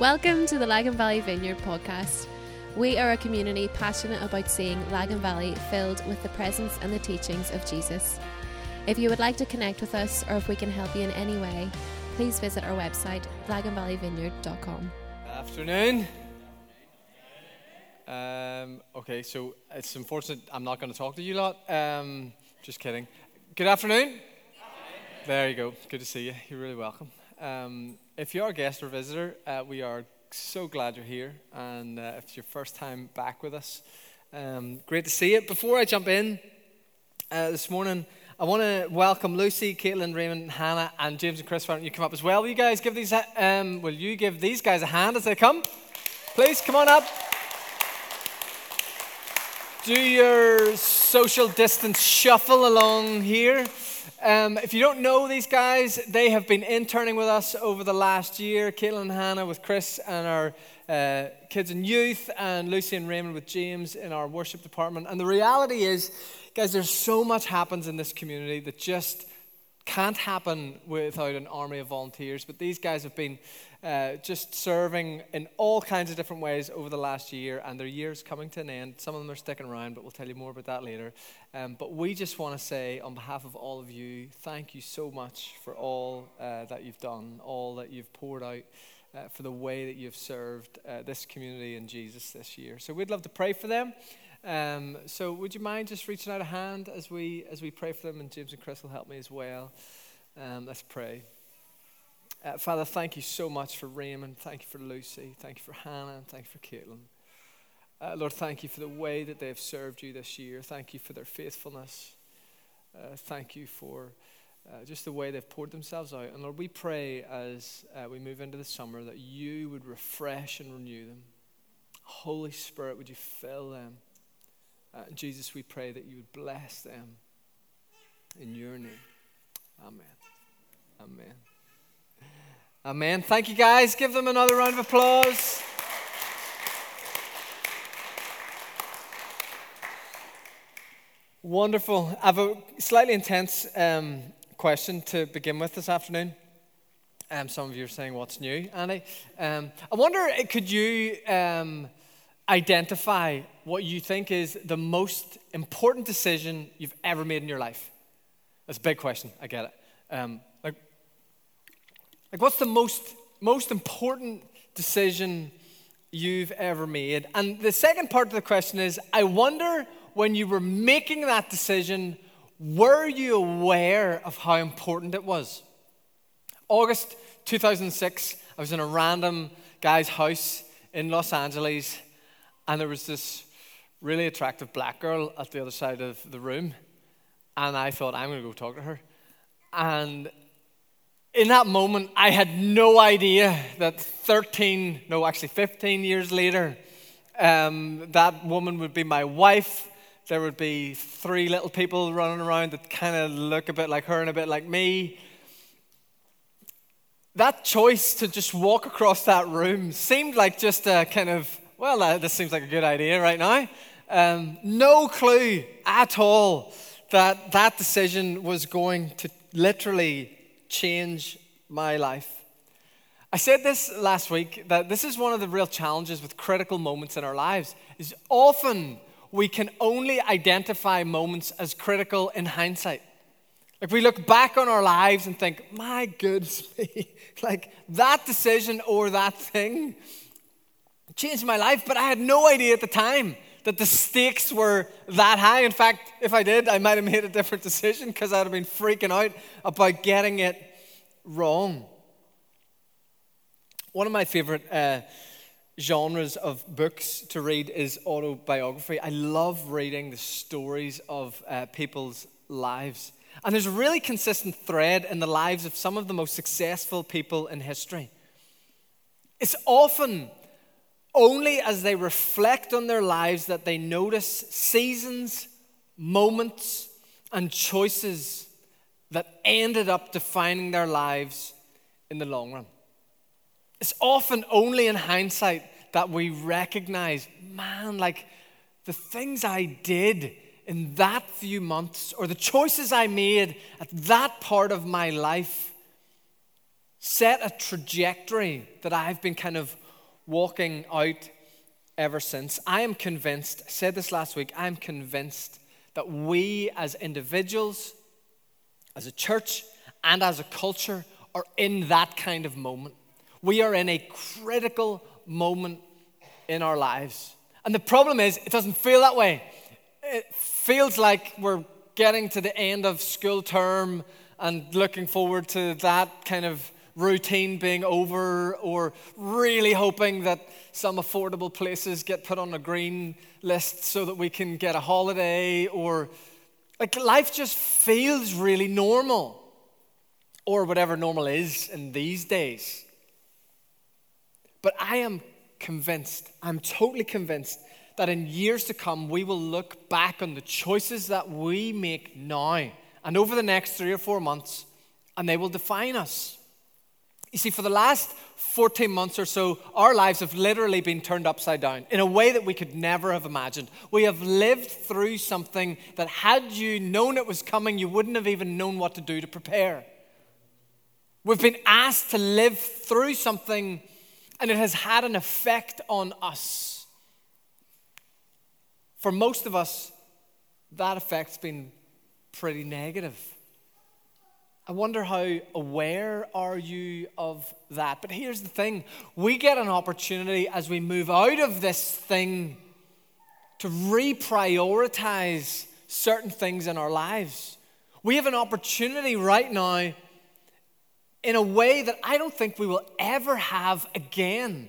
Welcome to the Lagan Valley Vineyard podcast. We are a community passionate about seeing Lagan Valley filled with the presence and the teachings of Jesus. If you would like to connect with us or if we can help you in any way, please visit our website, laganvalleyvineyard.com. Afternoon. Um, okay, so it's unfortunate I'm not going to talk to you lot. Um, just kidding. Good afternoon. There you go. Good to see you. You're really welcome. Um, if you're a guest or visitor, uh, we are so glad you're here. And uh, if it's your first time back with us, um, great to see you. Before I jump in uh, this morning, I want to welcome Lucy, Caitlin, Raymond, Hannah, and James and Chris. Why don't you come up as well? Will you guys give these? Um, will you give these guys a hand as they come? Please come on up. Do your social distance shuffle along here. Um, if you don't know these guys, they have been interning with us over the last year. Caitlin and Hannah with Chris and our uh, kids and youth, and Lucy and Raymond with James in our worship department. And the reality is, guys, there's so much happens in this community that just can't happen without an army of volunteers. But these guys have been uh, just serving in all kinds of different ways over the last year, and their year's coming to an end. Some of them are sticking around, but we'll tell you more about that later. Um, but we just want to say, on behalf of all of you, thank you so much for all uh, that you've done, all that you've poured out. Uh, for the way that you've served uh, this community and Jesus this year. So we'd love to pray for them. Um, so would you mind just reaching out a hand as we as we pray for them, and James and Chris will help me as well. Um, let's pray. Uh, Father, thank you so much for Raymond. Thank you for Lucy. Thank you for Hannah. And thank you for Caitlin. Uh, Lord, thank you for the way that they've served you this year. Thank you for their faithfulness. Uh, thank you for uh, just the way they've poured themselves out. And Lord, we pray as uh, we move into the summer that you would refresh and renew them. Holy Spirit, would you fill them? Uh, Jesus, we pray that you would bless them in your name. Amen. Amen. Amen. Thank you, guys. Give them another round of applause. Wonderful. I have a slightly intense um, question to begin with this afternoon. Um, some of you are saying, What's new, Annie? Um, I wonder, uh, could you um, identify what you think is the most important decision you've ever made in your life? That's a big question. I get it. Like, what's the most most important decision you've ever made? And the second part of the question is, I wonder when you were making that decision, were you aware of how important it was? August 2006, I was in a random guy's house in Los Angeles, and there was this really attractive black girl at the other side of the room. And I thought, I'm going to go talk to her. And in that moment, I had no idea that 13, no, actually 15 years later, um, that woman would be my wife. There would be three little people running around that kind of look a bit like her and a bit like me. That choice to just walk across that room seemed like just a kind of, well, uh, this seems like a good idea right now. Um, no clue at all that that decision was going to literally change my life. I said this last week that this is one of the real challenges with critical moments in our lives is often we can only identify moments as critical in hindsight. Like we look back on our lives and think, my goodness me, like that decision or that thing changed my life, but I had no idea at the time that the stakes were that high. In fact, if I did, I might have made a different decision because I'd have been freaking out about getting it wrong. One of my favorite uh, genres of books to read is autobiography. I love reading the stories of uh, people's lives. And there's a really consistent thread in the lives of some of the most successful people in history. It's often only as they reflect on their lives that they notice seasons, moments, and choices that ended up defining their lives in the long run. It's often only in hindsight that we recognize, man, like the things I did in that few months or the choices I made at that part of my life set a trajectory that I've been kind of walking out ever since. I am convinced, I said this last week, I am convinced that we as individuals, as a church, and as a culture are in that kind of moment. We are in a critical moment in our lives. And the problem is, it doesn't feel that way. It feels like we're getting to the end of school term and looking forward to that kind of routine being over, or really hoping that some affordable places get put on a green list so that we can get a holiday, or like life just feels really normal, or whatever normal is in these days. But I am convinced, I'm totally convinced that in years to come, we will look back on the choices that we make now and over the next three or four months, and they will define us. You see, for the last 14 months or so, our lives have literally been turned upside down in a way that we could never have imagined. We have lived through something that, had you known it was coming, you wouldn't have even known what to do to prepare. We've been asked to live through something, and it has had an effect on us. For most of us, that effect's been pretty negative. I wonder how aware are you of that? But here's the thing we get an opportunity as we move out of this thing to reprioritize certain things in our lives. We have an opportunity right now in a way that I don't think we will ever have again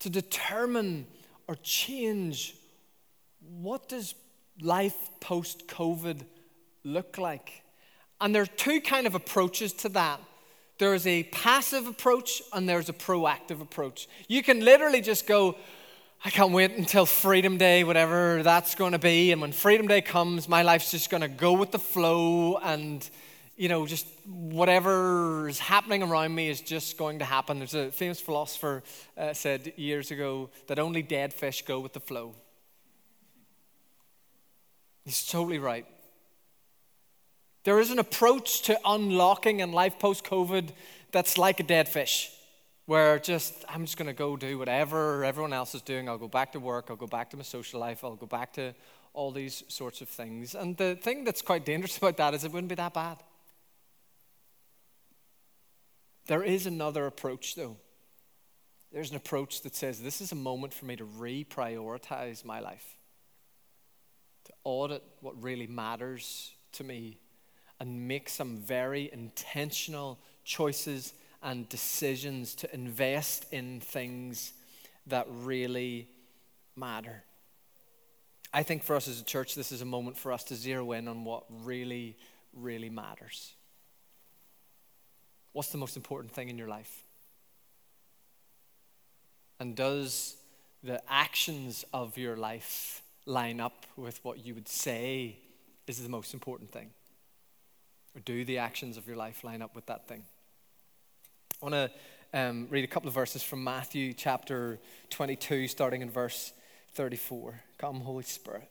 to determine or change what does life post COVID look like? And there are two kind of approaches to that. There's a passive approach and there's a proactive approach. You can literally just go, I can't wait until Freedom Day, whatever that's going to be. And when Freedom Day comes, my life's just going to go with the flow and, you know, just whatever is happening around me is just going to happen. There's a famous philosopher uh, said years ago that only dead fish go with the flow. He's totally right. There is an approach to unlocking in life post COVID that's like a dead fish, where just, I'm just going to go do whatever everyone else is doing. I'll go back to work, I'll go back to my social life, I'll go back to all these sorts of things. And the thing that's quite dangerous about that is it wouldn't be that bad. There is another approach, though. There's an approach that says this is a moment for me to reprioritize my life audit what really matters to me and make some very intentional choices and decisions to invest in things that really matter. I think for us as a church, this is a moment for us to zero in on what really, really matters. What's the most important thing in your life? And does the actions of your life line up with what you would say is the most important thing? Or do the actions of your life line up with that thing? I want to um, read a couple of verses from Matthew chapter 22, starting in verse 34. Come, Holy Spirit.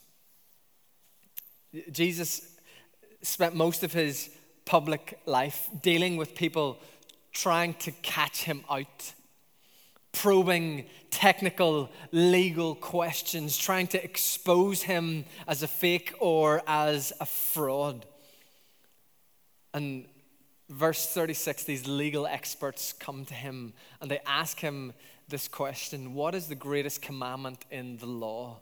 Jesus spent most of his public life dealing with people trying to catch him out, probing technical legal questions, trying to expose him as a fake or as a fraud. And verse 36, these legal experts come to him and they ask him this question What is the greatest commandment in the law?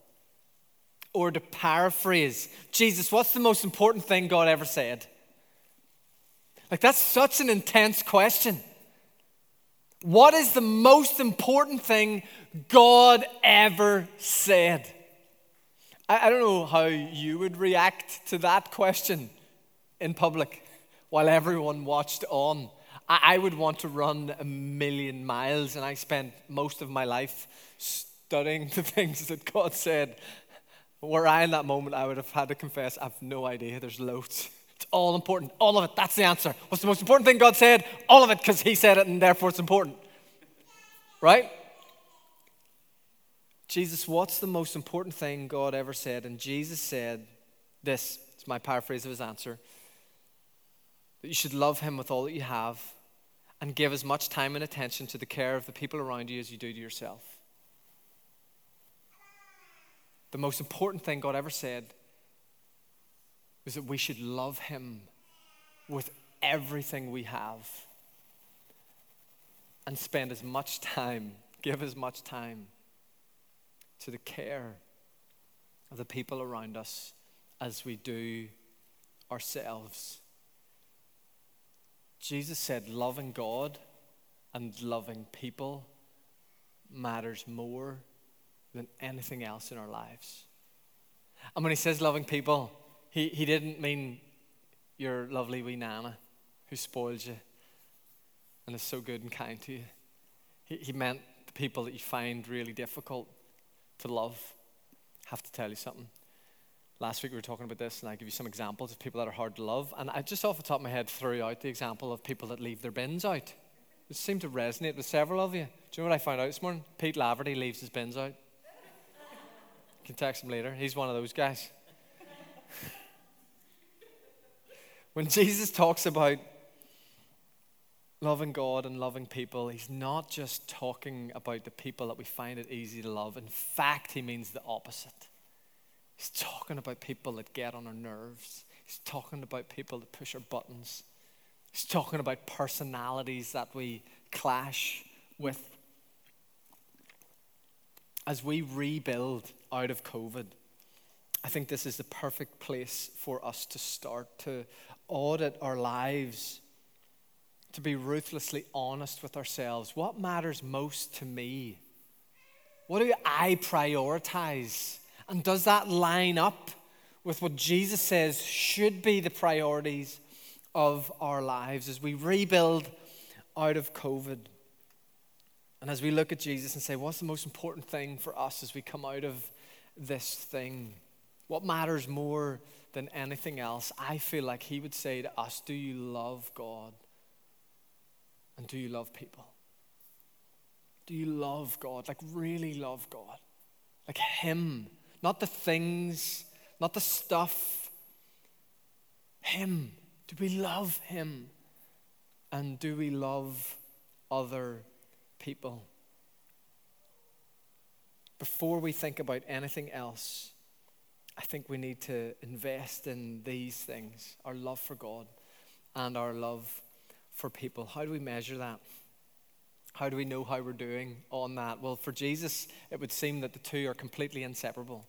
Or to paraphrase, Jesus, what's the most important thing God ever said? Like, that's such an intense question. What is the most important thing God ever said? I, I, don't know how you would react to that question in public while everyone watched on. I, I would want to run a million miles, and I spent most of my life studying the things that God said. Were I in that moment, I would have had to confess, I have no idea. There's loads. It's all important. All of it. That's the answer. What's the most important thing God said? All of it, because He said it, and therefore it's important. Right? Jesus, what's the most important thing God ever said? And Jesus said this. It's my paraphrase of his answer that you should love him with all that you have and give as much time and attention to the care of the people around you as you do to yourself. The most important thing God ever said was that we should love him with everything we have and spend as much time, give as much time to the care of the people around us as we do ourselves. Jesus said, loving God and loving people matters more than anything else in our lives. And when he says loving people, he, he didn't mean your lovely wee nana who spoils you and is so good and kind to you. He, he meant the people that you find really difficult to love. I have to tell you something. Last week we were talking about this, and I give you some examples of people that are hard to love. And I just off the top of my head threw out the example of people that leave their bins out. It seemed to resonate with several of you. Do you know what I found out this morning? Pete Laverty leaves his bins out. Can text him later. He's one of those guys. when Jesus talks about loving God and loving people, he's not just talking about the people that we find it easy to love. In fact, he means the opposite. He's talking about people that get on our nerves. He's talking about people that push our buttons. He's talking about personalities that we clash with. As we rebuild out of COVID, I think this is the perfect place for us to start to audit our lives, to be ruthlessly honest with ourselves. What matters most to me? What do I prioritize? And does that line up with what Jesus says should be the priorities of our lives as we rebuild out of COVID? And as we look at Jesus and say, what's the most important thing for us as we come out of this thing? What matters more than anything else? I feel like he would say to us, Do you love God? And do you love people? Do you love God? Like, really love God? Like Him not the things, not the stuff. Him. Do we love Him? And do we love other people? Before we think about anything else, I think we need to invest in these things our love for God and our love for people. How do we measure that? How do we know how we're doing on that? Well, for Jesus, it would seem that the two are completely inseparable.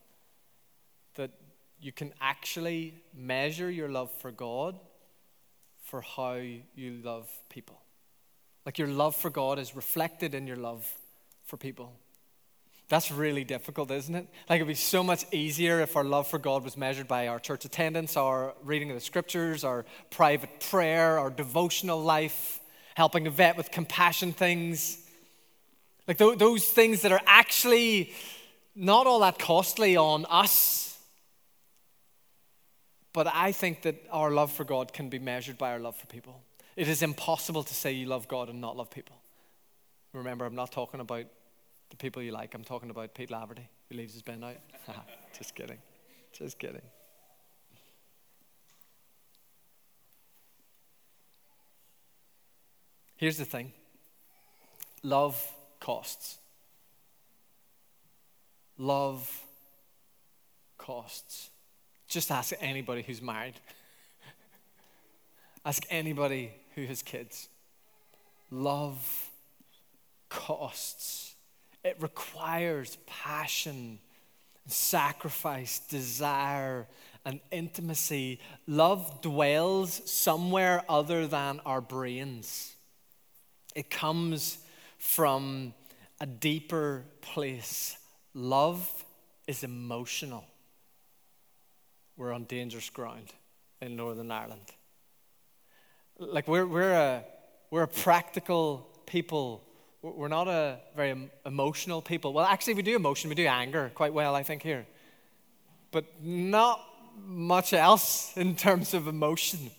That you can actually measure your love for God for how you love people. Like your love for God is reflected in your love for people. That's really difficult, isn't it? Like it'd be so much easier if our love for God was measured by our church attendance, our reading of the scriptures, our private prayer, our devotional life helping a vet with compassion things. Like th- those things that are actually not all that costly on us. But I think that our love for God can be measured by our love for people. It is impossible to say you love God and not love people. Remember, I'm not talking about the people you like, I'm talking about Pete Laverty, who leaves his bin out. Just kidding. Just kidding. Here's the thing love costs. Love costs. Just ask anybody who's married. ask anybody who has kids. Love costs. It requires passion, sacrifice, desire, and intimacy. Love dwells somewhere other than our brains. It comes from a deeper place. Love is emotional. We're on dangerous ground in Northern Ireland. Like, we're, we're, a, we're a practical people. We're not a very emotional people. Well, actually, we do emotion, we do anger quite well, I think, here. But not much else in terms of emotion.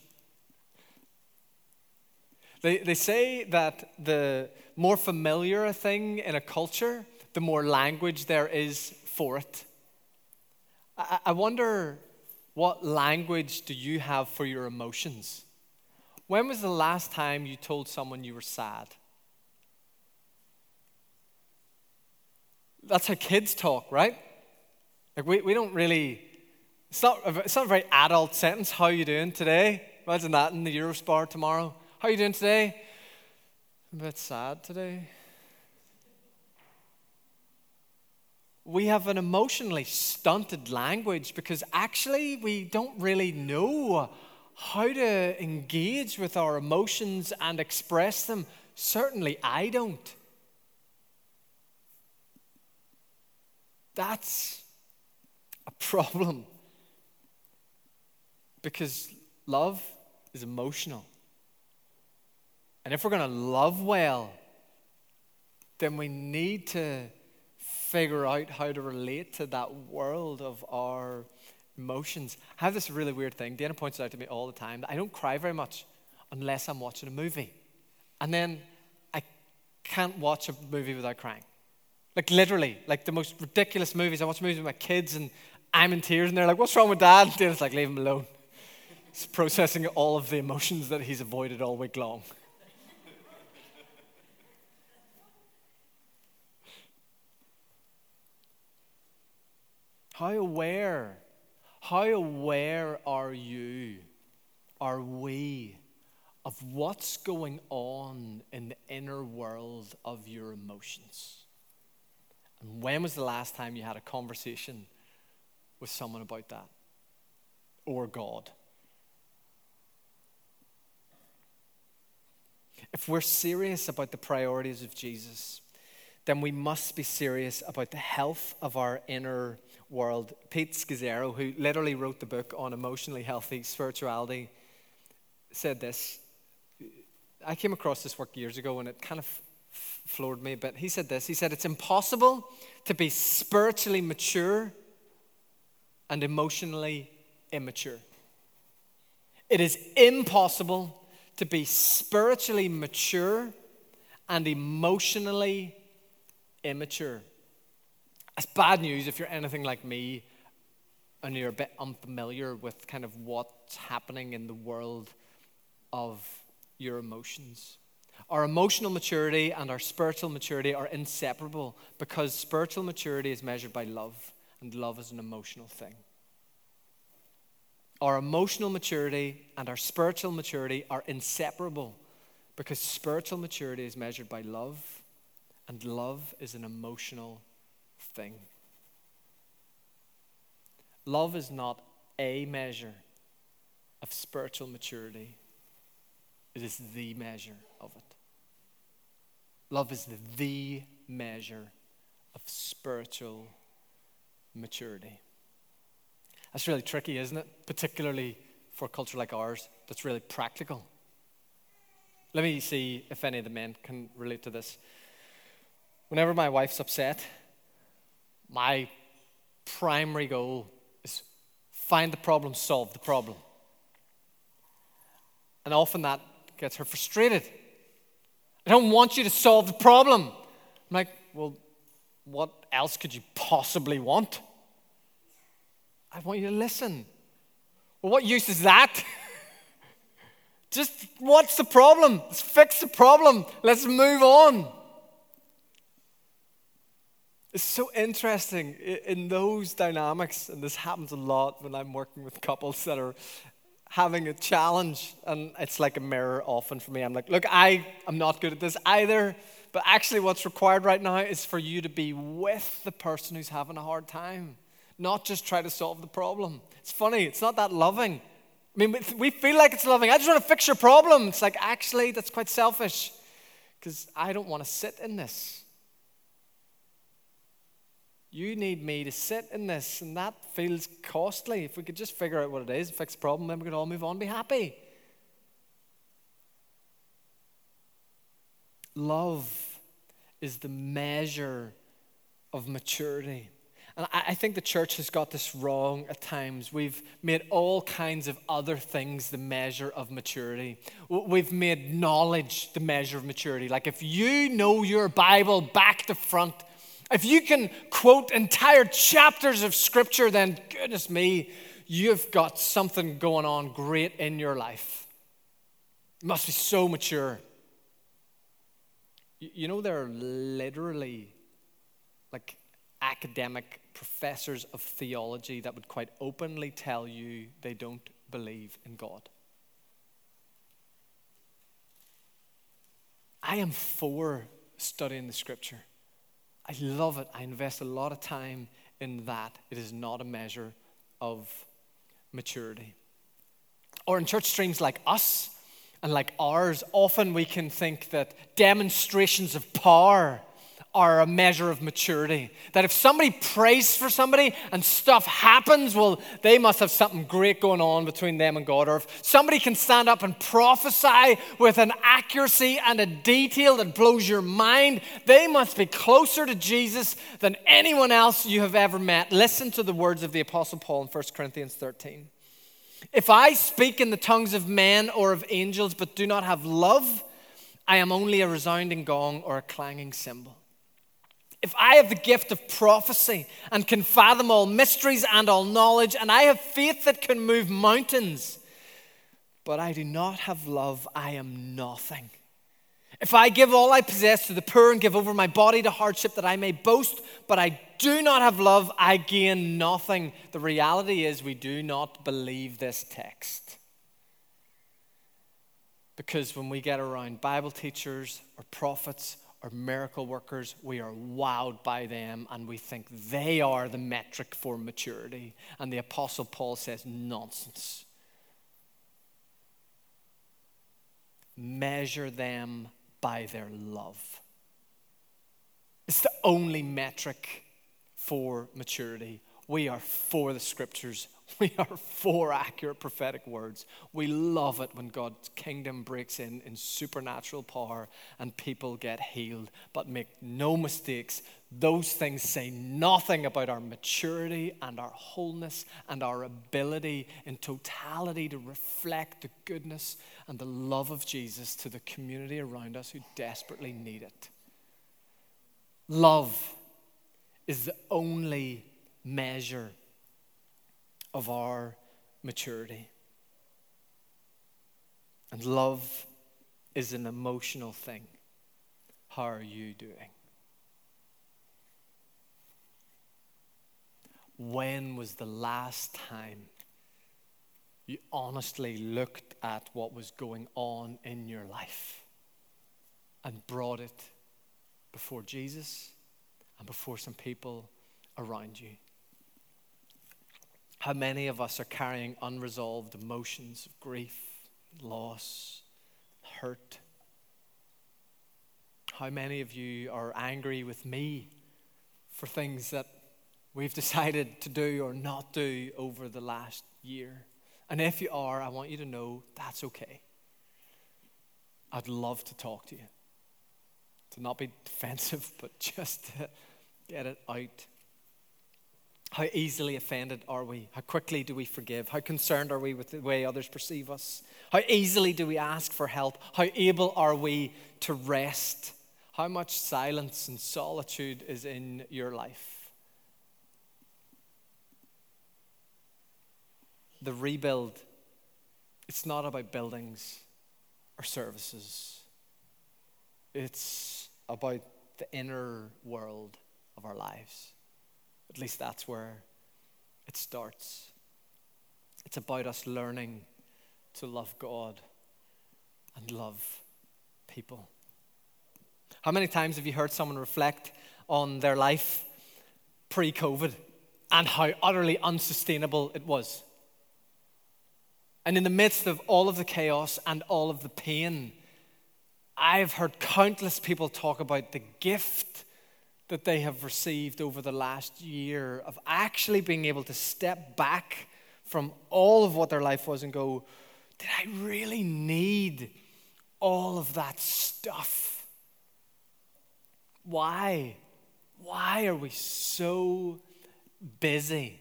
They, they say that the more familiar a thing in a culture, the more language there is for it. I, I wonder what language do you have for your emotions? When was the last time you told someone you were sad? That's how kids talk, right? Like we, we don't really, it's not, a, it's not a very adult sentence. How you doing today? Imagine that in the Eurospar tomorrow. How you doing today? I'm a bit sad today. We have an emotionally stunted language because actually we don't really know how to engage with our emotions and express them. Certainly, I don't. That's a problem because love is emotional. And if we're going to love well, then we need to figure out how to relate to that world of our emotions. I have this really weird thing. Dana points it out to me all the time. I don't cry very much unless I'm watching a movie. And then I can't watch a movie without crying. Like literally, like the most ridiculous movies. I watch movies with my kids and I'm in tears and they're like, What's wrong with dad? And Dana's like, Leave him alone. He's processing all of the emotions that he's avoided all week long. How aware, how aware are you, are we, of what's going on in the inner world of your emotions? And when was the last time you had a conversation with someone about that? Or God? If we're serious about the priorities of Jesus, then we must be serious about the health of our inner world. Pete Scazzero, who literally wrote the book on emotionally healthy spirituality, said this. I came across this work years ago and it kind of floored me a bit. He said this He said, It's impossible to be spiritually mature and emotionally immature. It is impossible to be spiritually mature and emotionally immature. It's bad news if you're anything like me and you're a bit unfamiliar with kind of what's happening in the world of your emotions. Our emotional maturity and our spiritual maturity are inseparable because spiritual maturity is measured by love, and love is an emotional thing. Our emotional maturity and our spiritual maturity are inseparable because spiritual maturity is measured by love, and love is an emotional thing. Love is not a measure of spiritual maturity, it is the measure of it. Love is the measure of spiritual maturity. That's really tricky, isn't it? Particularly for a culture like ours that's really practical. Let me see if any of the men can relate to this. Whenever my wife's upset, my primary goal is find the problem, solve the problem. And often that gets her frustrated. I don't want you to solve the problem. I'm like, well, what else could you possibly want? I want you to listen. Well, what use is that? Just what's the problem? Let's fix the problem. Let's move on. It's so interesting in those dynamics, and this happens a lot when I'm working with couples that are having a challenge, and it's like a mirror often for me. I'm like, look, I am not good at this either, but actually, what's required right now is for you to be with the person who's having a hard time, not just try to solve the problem. It's funny, it's not that loving. I mean, we feel like it's loving. I just want to fix your problem. It's like, actually, that's quite selfish because I don't want to sit in this. You need me to sit in this, and that feels costly. If we could just figure out what it is, fix the problem, then we could all move on, be happy. Love is the measure of maturity. And I, think the church has got this wrong at times. We've made all kinds of other things the measure of maturity. We've made knowledge the measure of maturity. Like if you know your Bible back to front, if you can quote entire chapters of scripture, then goodness me, you've got something going on great in your life. You must be so mature. You know, there are literally like academic professors of theology that would quite openly tell you they don't believe in God. I am for studying the scripture. I love it. I invest a lot of time in that. It is not a measure of maturity. Or in church streams like us and like ours, often we can think that demonstrations of power are a measure of maturity. That if somebody prays for somebody and stuff happens, well, they must have something great going on between them and God. Or if somebody can stand up and prophesy with an accuracy and a detail that blows your mind, they must be closer to Jesus than anyone else you have ever met. Listen to the words of the Apostle Paul in 1 Corinthians 13. If I speak in the tongues of men or of angels but do not have love, I am only a resounding gong or a clanging cymbal. If I have the gift of prophecy and can fathom all mysteries and all knowledge, and I have faith that can move mountains, but I do not have love, I am nothing. If I give all I possess to the poor and give over my body to hardship that I may boast, but I do not have love, I gain nothing. The reality is, we do not believe this text. Because when we get around Bible teachers or prophets or miracle workers, we are wowed by them and we think they are the metric for maturity. And the Apostle Paul says, nonsense. Measure them by their love. It's the only metric for maturity. We are for the scriptures. We are for accurate prophetic words. We love it when God's kingdom breaks in in supernatural power and people get healed. But make no mistakes, those things say nothing about our maturity and our wholeness and our ability in totality to reflect the goodness and the love of Jesus to the community around us who desperately need it. Love is the only measure of our maturity. And love is an emotional thing. How are you doing? When was the last time you honestly looked at what was going on in your life and brought it before Jesus and before some people around you? How many of us are carrying unresolved emotions of grief, loss, hurt? How many of you are angry with me for things that we've decided to do or not do over the last year? And if you are, I want you to know that's okay. I'd love to talk to you. To not be defensive, but just to get it out how easily offended are we? How quickly do we forgive? How concerned are we with the way others perceive us? How easily do we ask for help? How able are we to rest? How much silence and solitude is in your life? The rebuild, it's not about buildings or services, it's about the inner world of our lives. At least that's where it starts. It's about us learning to love God and love people. How many times have you heard someone reflect on their life pre COVID and how utterly unsustainable it was? And in the midst of all of the chaos and all of the pain, I've heard countless people talk about the gift that they have received over the last year of actually being able to step back from all of what their life was and go, Did I really need all of that stuff? Why? Why are we so busy?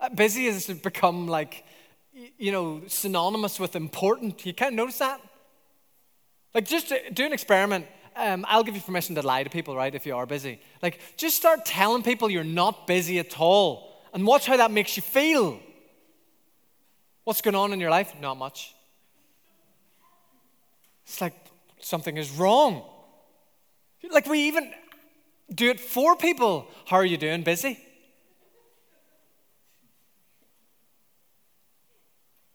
Uh, busy has become like, you know, synonymous with important. You can't notice that? Like, just do an experiment. Um, I'll give you permission to lie to people, right, if you are busy. Like, just start telling people you're not busy at all and watch how that makes you feel. What's going on in your life? Not much. It's like something is wrong. Like, we even do it for people. How are you doing? Busy?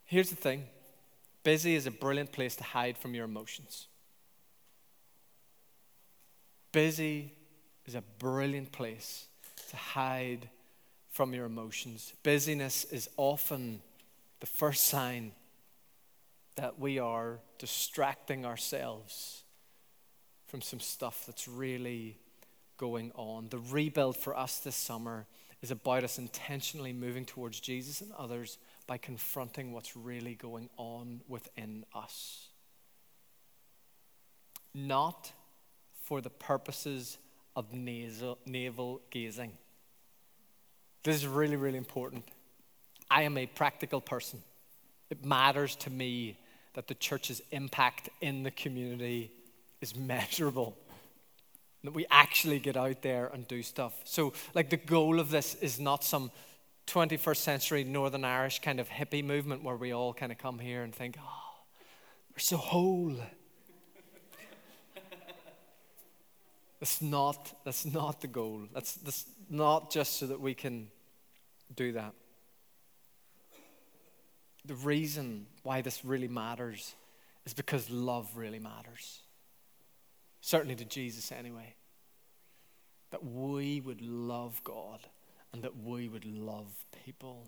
Here's the thing busy is a brilliant place to hide from your emotions. Busy is a brilliant place to hide from your emotions. Busyness is often the first sign that we are distracting ourselves from some stuff that's really going on. The rebuild for us this summer is about us intentionally moving towards Jesus and others by confronting what's really going on within us. Not for the purposes of nasal, navel gazing. This is really, really important. I am a practical person. It matters to me that the church's impact in the community is measurable. That we actually get out there and do stuff. So, like, the goal of this is not some 21st century Northern Irish kind of hippie movement where we all kind of come here and think, oh, we're so whole. That's not, that's not the goal. That's, that's not just so that we can do that. The reason why this really matters is because love really matters. Certainly to Jesus, anyway. That we would love God and that we would love people.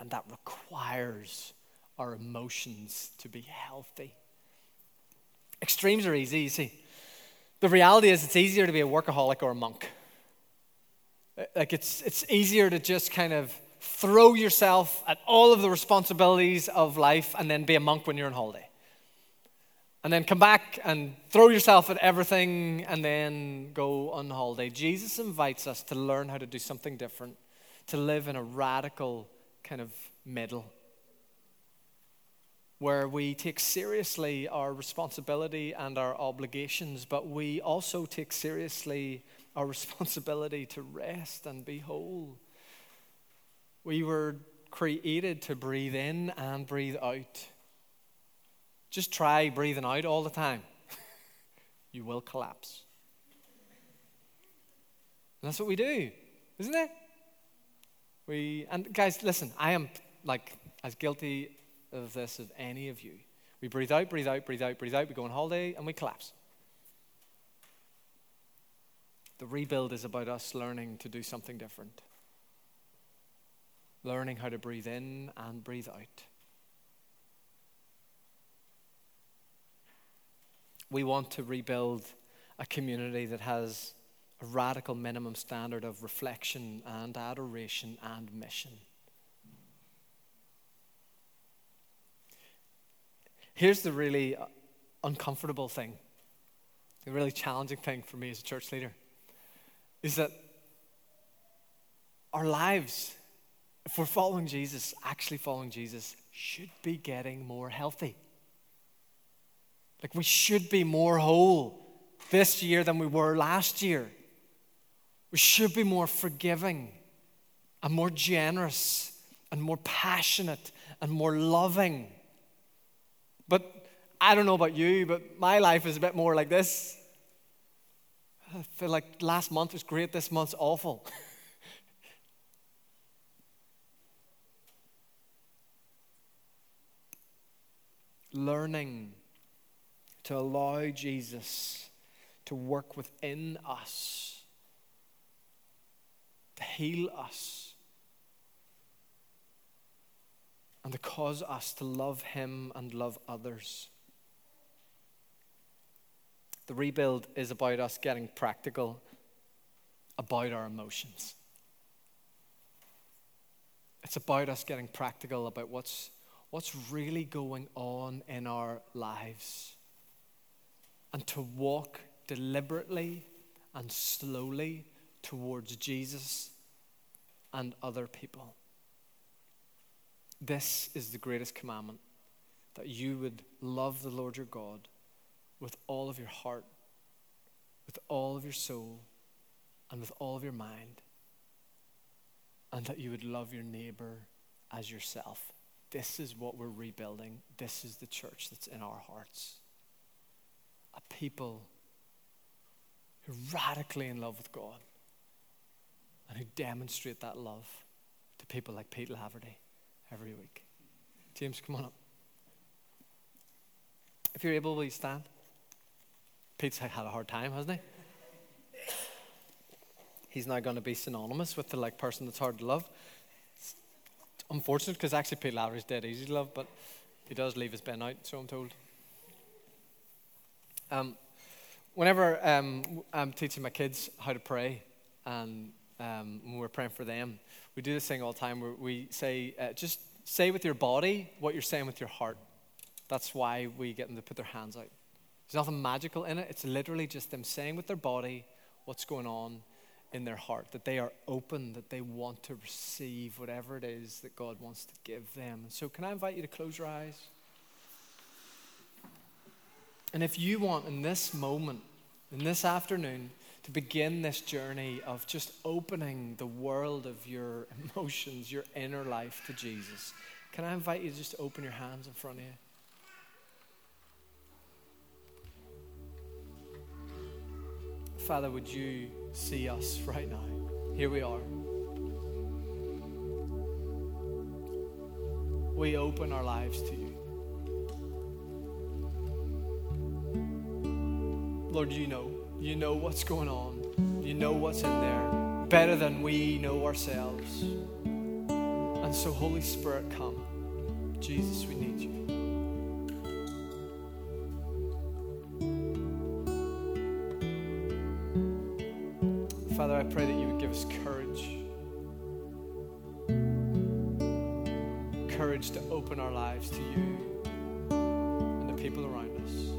And that requires our emotions to be healthy. Extremes are easy, you see. The reality is, it's easier to be a workaholic or a monk. Uh, like, it's, it's easier to just kind of throw yourself at all of the responsibilities of life and then be a monk when you're on holiday. And then come back and throw yourself at everything and then go on holiday. Jesus invites us to learn how to do something different, to live in a radical kind of middle where we take seriously our responsibility and our obligations, but we also take seriously our responsibility to rest and be whole. We were created to breathe in and breathe out. Just try breathing out all the time. you will collapse. And that's what we do, isn't it? We and guys, listen, I am like as guilty of this of any of you. We breathe out, breathe out, breathe out, breathe out. We go on holiday and we collapse. The rebuild is about us learning to do something different, learning how to breathe in and breathe out. We want to rebuild a community that has a radical minimum standard of reflection and adoration and mission. Here's the really uh, uncomfortable thing, the really challenging thing for me as a church leader is that our lives, if we're following Jesus, actually following Jesus, should be getting more healthy. Like we should be more whole this year than we were last year. We should be more forgiving and more generous and more passionate and more loving but I don't know about you, but my life is a bit more like this. I feel like last month was great, this month's awful. Learning to allow Jesus to work within us, to heal us and to cause us to love Him and love others. The rebuild is about us getting practical about our emotions. It's about us getting practical about what's, what's really going on in our lives and to walk deliberately and slowly towards Jesus and other people. This is the greatest commandment that you would love the Lord your God with all of your heart, with all of your soul, and with all of your mind, and that you would love your neighbor as yourself. This is what we're rebuilding. This is the church that's in our hearts. A people who are radically in love with God and who demonstrate that love to people like Pete Laverty every week. James, come on up. If you're able, will you stand? Pete's had a hard time, hasn't he? He's now going to be synonymous with the like person that's hard to love. It's unfortunate because actually Pete Lowry's dead easy to love, but he does leave his bin out, so I'm told. Um, whenever um, I'm teaching my kids how to pray, and um, when we're praying for them, we do this thing all the time where we say, uh, just say with your body what you're saying with your heart. That's why we get them to put their hands out. There's nothing magical in it. It's literally just them saying with their body what's going on in their heart, that they are open, that they want to receive whatever it is that God wants to give them. So, can I invite you to close your eyes? And if you want in this moment, in this afternoon, to begin this journey of just opening the world of your emotions, your inner life to Jesus, can I invite you to just open your hands in front of you? Father, would you see us right now? Here we are. We open our lives to you. Lord, you know. You know what's going on. You know what's in there better than we know ourselves. And so, Holy Spirit, come. Jesus, we need you. Father, I pray that you would give us courage. Courage to open our lives to you and the people around us.